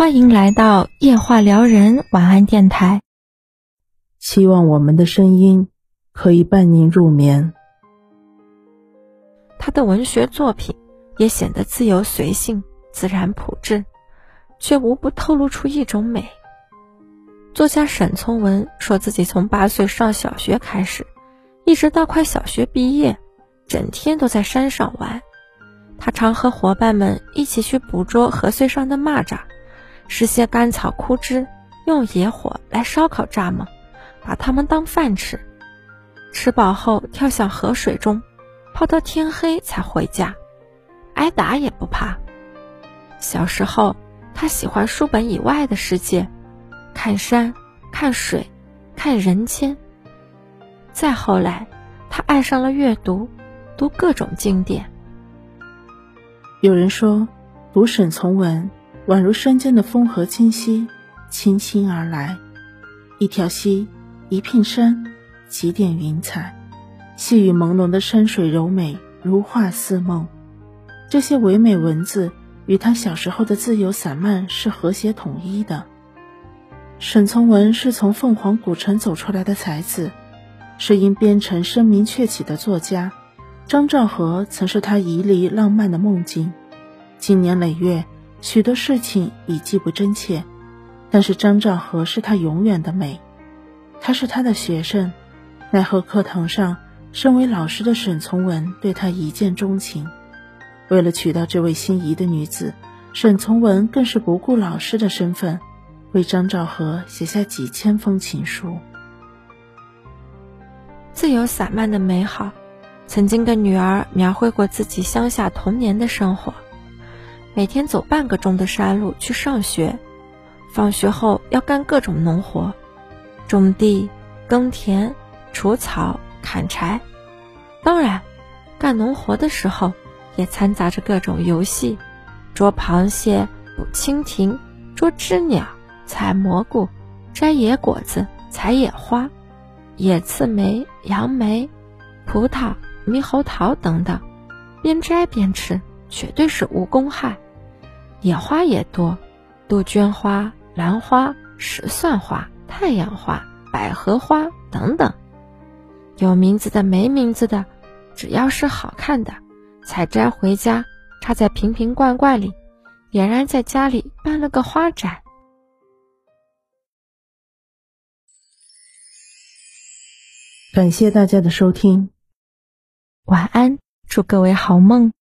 欢迎来到夜话撩人晚安电台。希望我们的声音可以伴您入眠。他的文学作品也显得自由随性、自然朴质，却无不透露出一种美。作家沈从文说自己从八岁上小学开始，一直到快小学毕业，整天都在山上玩。他常和伙伴们一起去捕捉河穗上的蚂蚱。拾些干草枯枝，用野火来烧烤蚱蜢，把它们当饭吃。吃饱后跳向河水中，泡到天黑才回家，挨打也不怕。小时候，他喜欢书本以外的世界，看山，看水，看人间。再后来，他爱上了阅读，读各种经典。有人说，读沈从文。宛如山间的风和清溪，轻轻而来。一条溪，一片山，几点云彩，细雨朦胧的山水柔美，如画似梦。这些唯美文字与他小时候的自由散漫是和谐统一的。沈从文是从凤凰古城走出来的才子，是因边城声名鹊起的作家。张兆和曾是他旖旎浪漫的梦境，经年累月。许多事情已记不真切，但是张兆和是他永远的美。他是他的学生，奈何课堂上，身为老师的沈从文对他一见钟情。为了娶到这位心仪的女子，沈从文更是不顾老师的身份，为张兆和写下几千封情书。自由散漫的美好，曾经跟女儿描绘过自己乡下童年的生活。每天走半个钟的山路去上学，放学后要干各种农活，种地、耕田、除草、砍柴。当然，干农活的时候也掺杂着各种游戏：捉螃蟹、捕蜻蜓、捉知鸟、采蘑菇、摘野果子、采野花、野刺梅、杨梅、葡萄、猕猴桃等等，边摘边吃。绝对是无公害，野花也多，杜鹃花、兰花、石蒜花、太阳花、百合花等等，有名字的没名字的，只要是好看的，采摘回家插在瓶瓶罐罐里，俨然在家里办了个花展。感谢大家的收听，晚安，祝各位好梦。